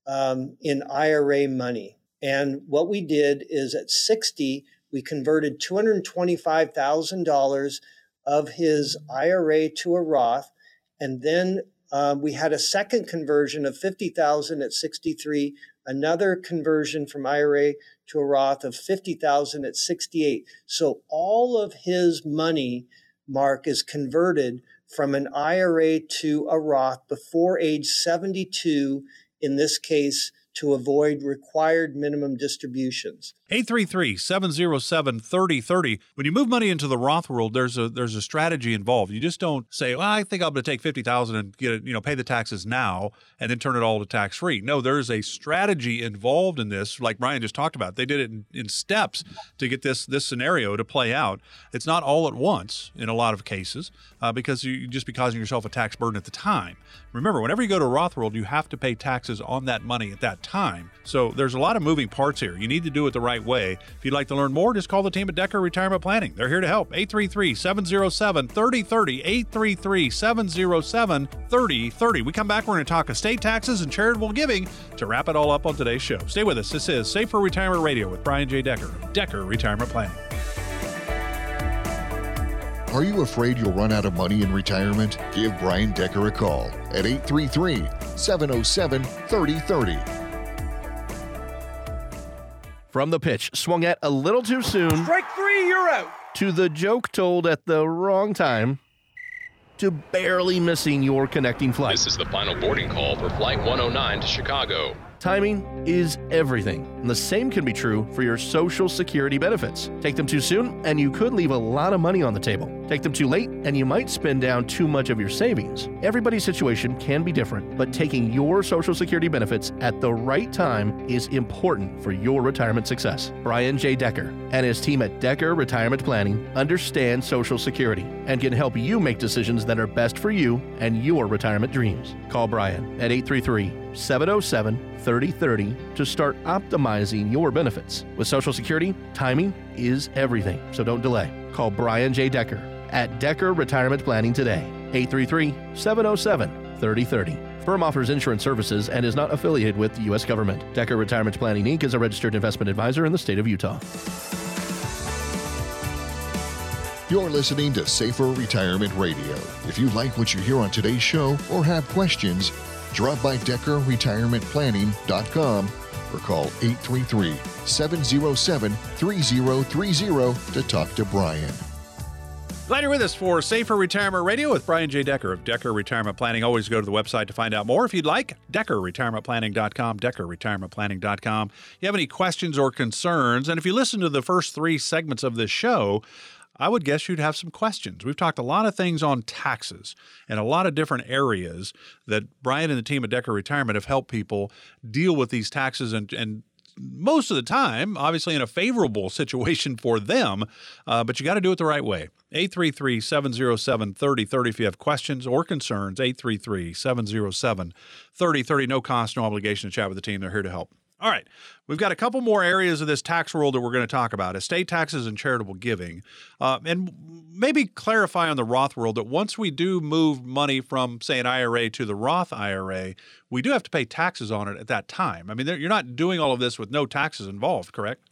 S3: um, in IRA money. And what we did is at 60 we converted $225,000 of his IRA to a Roth. And then um, we had a second conversion of 50,000 at 63, another conversion from IRA to a Roth of 50,000 at 68. So all of his money, Mark, is converted from an IRA to a Roth before age 72, in this case, to avoid required minimum distributions.
S2: 833-707-3030. When you move money into the Roth world, there's a there's a strategy involved. You just don't say, "Well, I think I'm going to take 50,000 and get it, you know, pay the taxes now and then turn it all to tax free." No, there's a strategy involved in this, like Brian just talked about. They did it in, in steps to get this this scenario to play out. It's not all at once in a lot of cases uh, because you just be causing yourself a tax burden at the time. Remember, whenever you go to Roth world, you have to pay taxes on that money at that time. So there's a lot of moving parts here. You need to do it the right way. If you'd like to learn more, just call the team at Decker Retirement Planning. They're here to help. 833 707 3030. 833 707 3030. We come back, we're going to talk estate taxes and charitable giving to wrap it all up on today's show. Stay with us. This is Safer Retirement Radio with Brian J. Decker, Decker Retirement Planning.
S1: Are you afraid you'll run out of money in retirement? Give Brian Decker a call at 833 707 3030.
S6: From the pitch, swung at a little too soon.
S7: Strike three, you're out.
S6: To the joke told at the wrong time. To barely missing your connecting flight.
S8: This is the final boarding call for Flight 109 to Chicago.
S6: Timing is everything, and the same can be true for your Social Security benefits. Take them too soon, and you could leave a lot of money on the table. Take them too late, and you might spend down too much of your savings. Everybody's situation can be different, but taking your Social Security benefits at the right time is important for your retirement success. Brian J. Decker and his team at Decker Retirement Planning understand Social Security and can help you make decisions that are best for you and your retirement dreams. Call Brian at 833 707 3030 to start optimizing your benefits. With Social Security, timing is everything, so don't delay. Call Brian J. Decker at Decker Retirement Planning today. 833 707 3030. Firm offers insurance services and is not affiliated with the U.S. government. Decker Retirement Planning Inc. is a registered investment advisor in the state of Utah.
S1: You're listening to Safer Retirement Radio. If you like what you hear on today's show or have questions, drop by DeckerRetirementPlanning.com or call 833 707 3030 to talk to Brian.
S2: Glad you're with us for Safer Retirement Radio with Brian J. Decker of Decker Retirement Planning. Always go to the website to find out more if you'd like. DeckerRetirementPlanning.com, DeckerRetirementPlanning.com. If you have any questions or concerns, and if you listen to the first three segments of this show, I would guess you'd have some questions. We've talked a lot of things on taxes and a lot of different areas that Brian and the team at Decker Retirement have helped people deal with these taxes and, and most of the time, obviously in a favorable situation for them, uh, but you got to do it the right way. 833 707 3030 if you have questions or concerns. 833 707 3030. No cost, no obligation to chat with the team. They're here to help. All right. We've got a couple more areas of this tax world that we're going to talk about estate taxes and charitable giving. Uh, and maybe clarify on the Roth world that once we do move money from, say, an IRA to the Roth IRA, we do have to pay taxes on it at that time. I mean, you're not doing all of this with no taxes involved, correct?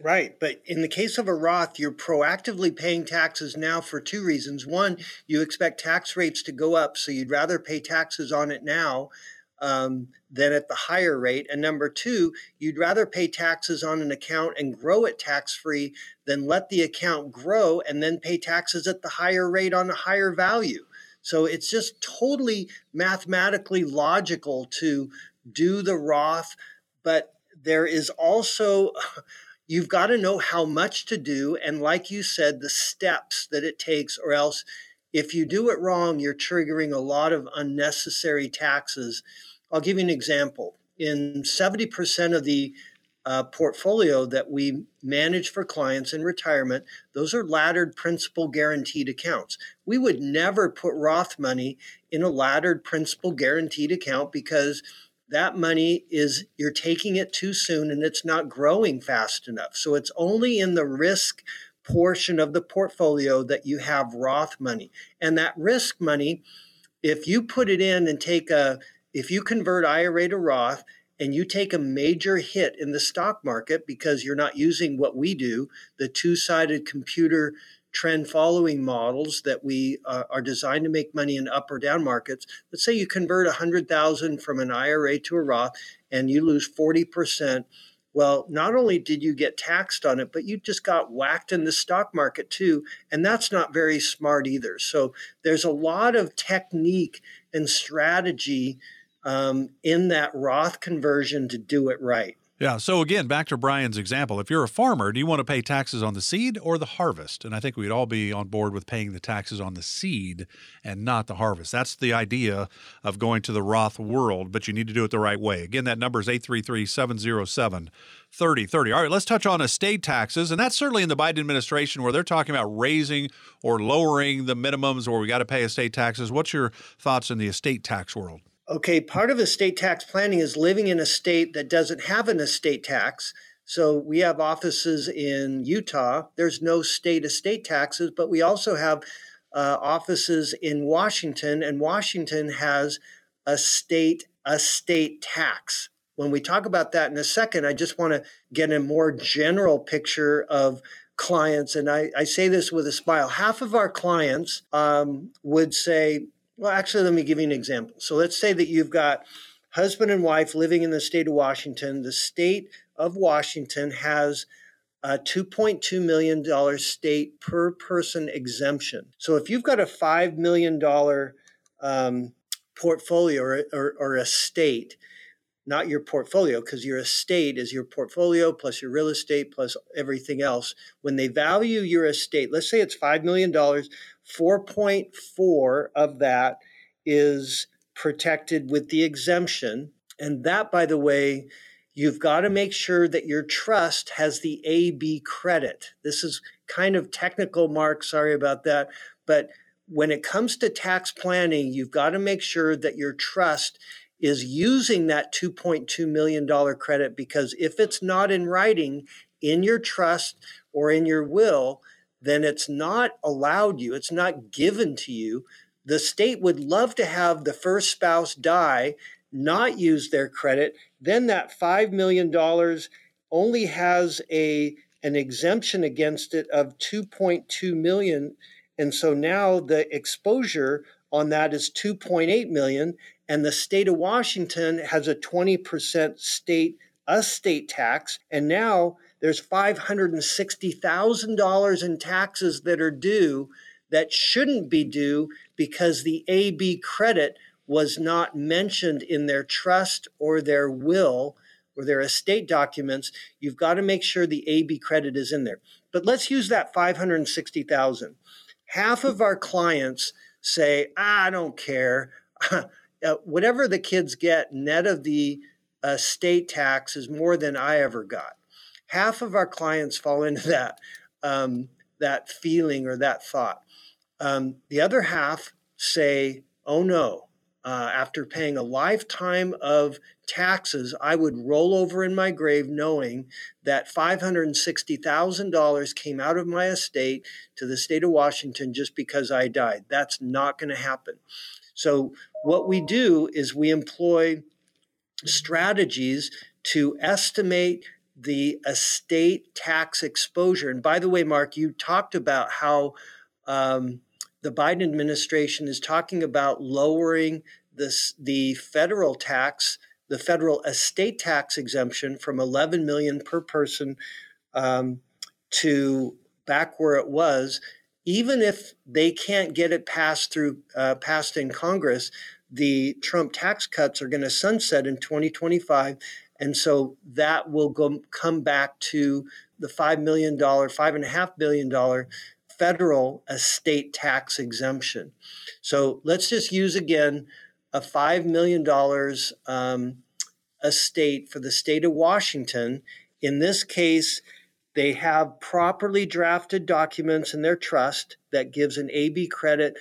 S3: Right. But in the case of a Roth, you're proactively paying taxes now for two reasons. One, you expect tax rates to go up, so you'd rather pay taxes on it now um, than at the higher rate. And number two, you'd rather pay taxes on an account and grow it tax free than let the account grow and then pay taxes at the higher rate on a higher value. So it's just totally mathematically logical to do the Roth, but there is also. You've got to know how much to do, and like you said, the steps that it takes, or else if you do it wrong, you're triggering a lot of unnecessary taxes. I'll give you an example. In 70% of the uh, portfolio that we manage for clients in retirement, those are laddered principal guaranteed accounts. We would never put Roth money in a laddered principal guaranteed account because that money is you're taking it too soon and it's not growing fast enough. So it's only in the risk portion of the portfolio that you have Roth money. And that risk money, if you put it in and take a, if you convert IRA to Roth and you take a major hit in the stock market because you're not using what we do, the two sided computer trend following models that we uh, are designed to make money in up or down markets. Let's say you convert 100,000 from an IRA to a Roth and you lose 40% well, not only did you get taxed on it, but you just got whacked in the stock market too. And that's not very smart either. So there's a lot of technique and strategy um, in that Roth conversion to do it right.
S2: Yeah. So again, back to Brian's example. If you're a farmer, do you want to pay taxes on the seed or the harvest? And I think we'd all be on board with paying the taxes on the seed and not the harvest. That's the idea of going to the Roth world, but you need to do it the right way. Again, that number is 833 707 3030. All right, let's touch on estate taxes. And that's certainly in the Biden administration where they're talking about raising or lowering the minimums or we got to pay estate taxes. What's your thoughts in the estate tax world?
S3: Okay, part of estate tax planning is living in a state that doesn't have an estate tax. So we have offices in Utah. There's no state estate taxes, but we also have uh, offices in Washington, and Washington has a state a state tax. When we talk about that in a second, I just want to get a more general picture of clients, and I, I say this with a smile. Half of our clients um, would say, well, actually, let me give you an example. So let's say that you've got husband and wife living in the state of Washington. The state of Washington has a $2.2 million state per person exemption. So if you've got a $5 million um, portfolio or, or, or estate, not your portfolio, because your estate is your portfolio plus your real estate plus everything else. When they value your estate, let's say it's $5 million, 4.4 of that is protected with the exemption. And that, by the way, you've got to make sure that your trust has the AB credit. This is kind of technical, Mark. Sorry about that. But when it comes to tax planning, you've got to make sure that your trust is using that $2.2 million credit because if it's not in writing in your trust or in your will, then it's not allowed you, it's not given to you. The state would love to have the first spouse die, not use their credit. Then that $5 million only has a an exemption against it of 2.2 million and so now the exposure on that is 2.8 million and the state of Washington has a 20% state estate tax and now there's $560,000 in taxes that are due that shouldn't be due because the AB credit was not mentioned in their trust or their will or their estate documents. You've got to make sure the AB credit is in there. But let's use that 560,000. Half of our clients say, ah, "I don't care. Uh, whatever the kids get net of the estate tax is more than I ever got." half of our clients fall into that um, that feeling or that thought. Um, the other half say, "Oh no." Uh, after paying a lifetime of taxes, I would roll over in my grave knowing that $560,000 came out of my estate to the state of Washington just because I died. That's not going to happen. So, what we do is we employ strategies to estimate the estate tax exposure. And by the way, Mark, you talked about how um, the Biden administration is talking about lowering this, the federal tax, the federal estate tax exemption from 11 million per person um, to back where it was. Even if they can't get it passed through, uh, passed in Congress, the Trump tax cuts are going to sunset in 2025 and so that will go, come back to the $5 million, $5.5 billion federal estate tax exemption. So let's just use again a $5 million um, estate for the state of Washington. In this case, they have properly drafted documents in their trust that gives an AB credit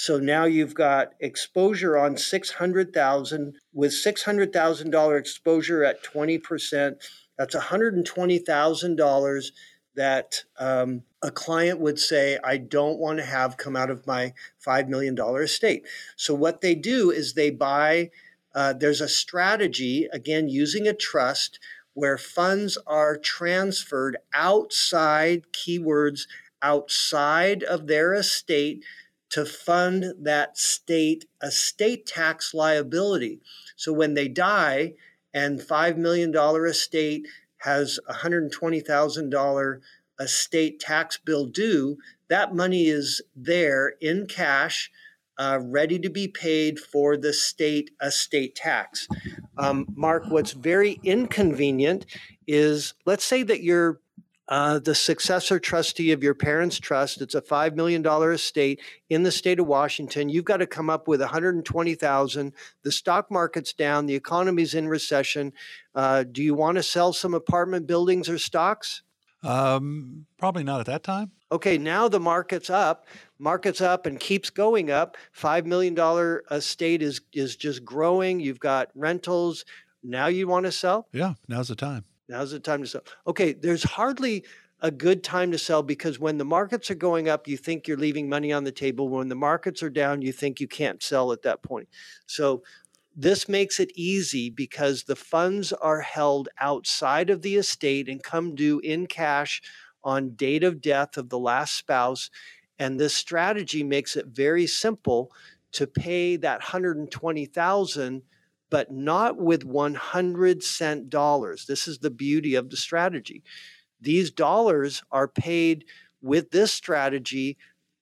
S3: so now you've got exposure on 600,000 with $600,000 exposure at 20%. That's $120,000 that um, a client would say, I don't want to have come out of my $5 million estate. So what they do is they buy, uh, there's a strategy, again, using a trust where funds are transferred outside, keywords, outside of their estate to fund that state estate tax liability. So when they die and $5 million estate has $120,000 estate tax bill due, that money is there in cash, uh, ready to be paid for the state estate tax. Um, Mark, what's very inconvenient is let's say that you're uh, the successor trustee of your parents' trust. It's a five million dollar estate in the state of Washington. You've got to come up with one hundred twenty thousand. The stock market's down. The economy's in recession. Uh, do you want to sell some apartment buildings or stocks?
S2: Um, probably not at that time.
S3: Okay, now the market's up. Market's up and keeps going up. Five million dollar estate is is just growing. You've got rentals. Now you want to sell?
S2: Yeah, now's the time.
S3: Now's the time to sell. Okay, there's hardly a good time to sell because when the markets are going up, you think you're leaving money on the table. When the markets are down, you think you can't sell at that point. So this makes it easy because the funds are held outside of the estate and come due in cash on date of death of the last spouse. And this strategy makes it very simple to pay that 120,000 but not with 100 cent dollars. This is the beauty of the strategy. These dollars are paid with this strategy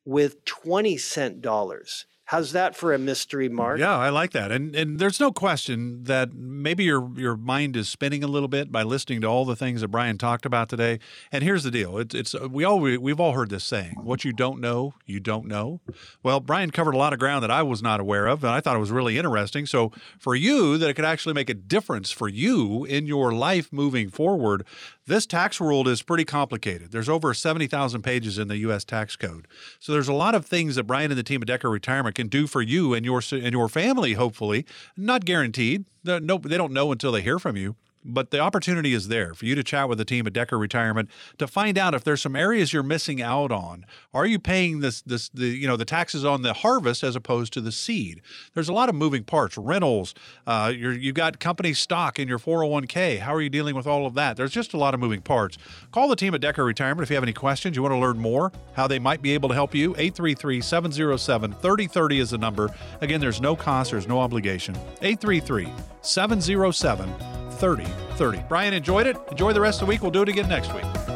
S3: with 20 cent dollars. How's that for a mystery, Mark?
S2: Yeah, I like that. And and there's no question that maybe your your mind is spinning a little bit by listening to all the things that Brian talked about today. And here's the deal: it's, it's we all we've all heard this saying, "What you don't know, you don't know." Well, Brian covered a lot of ground that I was not aware of, and I thought it was really interesting. So for you, that it could actually make a difference for you in your life moving forward. This tax world is pretty complicated. There's over 70,000 pages in the U.S. tax code. So there's a lot of things that Brian and the team at Decker Retirement can do for you and your and your family. Hopefully, not guaranteed. No, they don't know until they hear from you but the opportunity is there for you to chat with the team at Decker Retirement to find out if there's some areas you're missing out on. Are you paying this this the you know the taxes on the harvest as opposed to the seed? There's a lot of moving parts. Rentals, uh, you you've got company stock in your 401k. How are you dealing with all of that? There's just a lot of moving parts. Call the team at Decker Retirement if you have any questions. You want to learn more how they might be able to help you. 833-707-3030 is the number. Again, there's no cost. There's no obligation. 833 707 30 30. Brian enjoyed it. Enjoy the rest of the week. We'll do it again next week.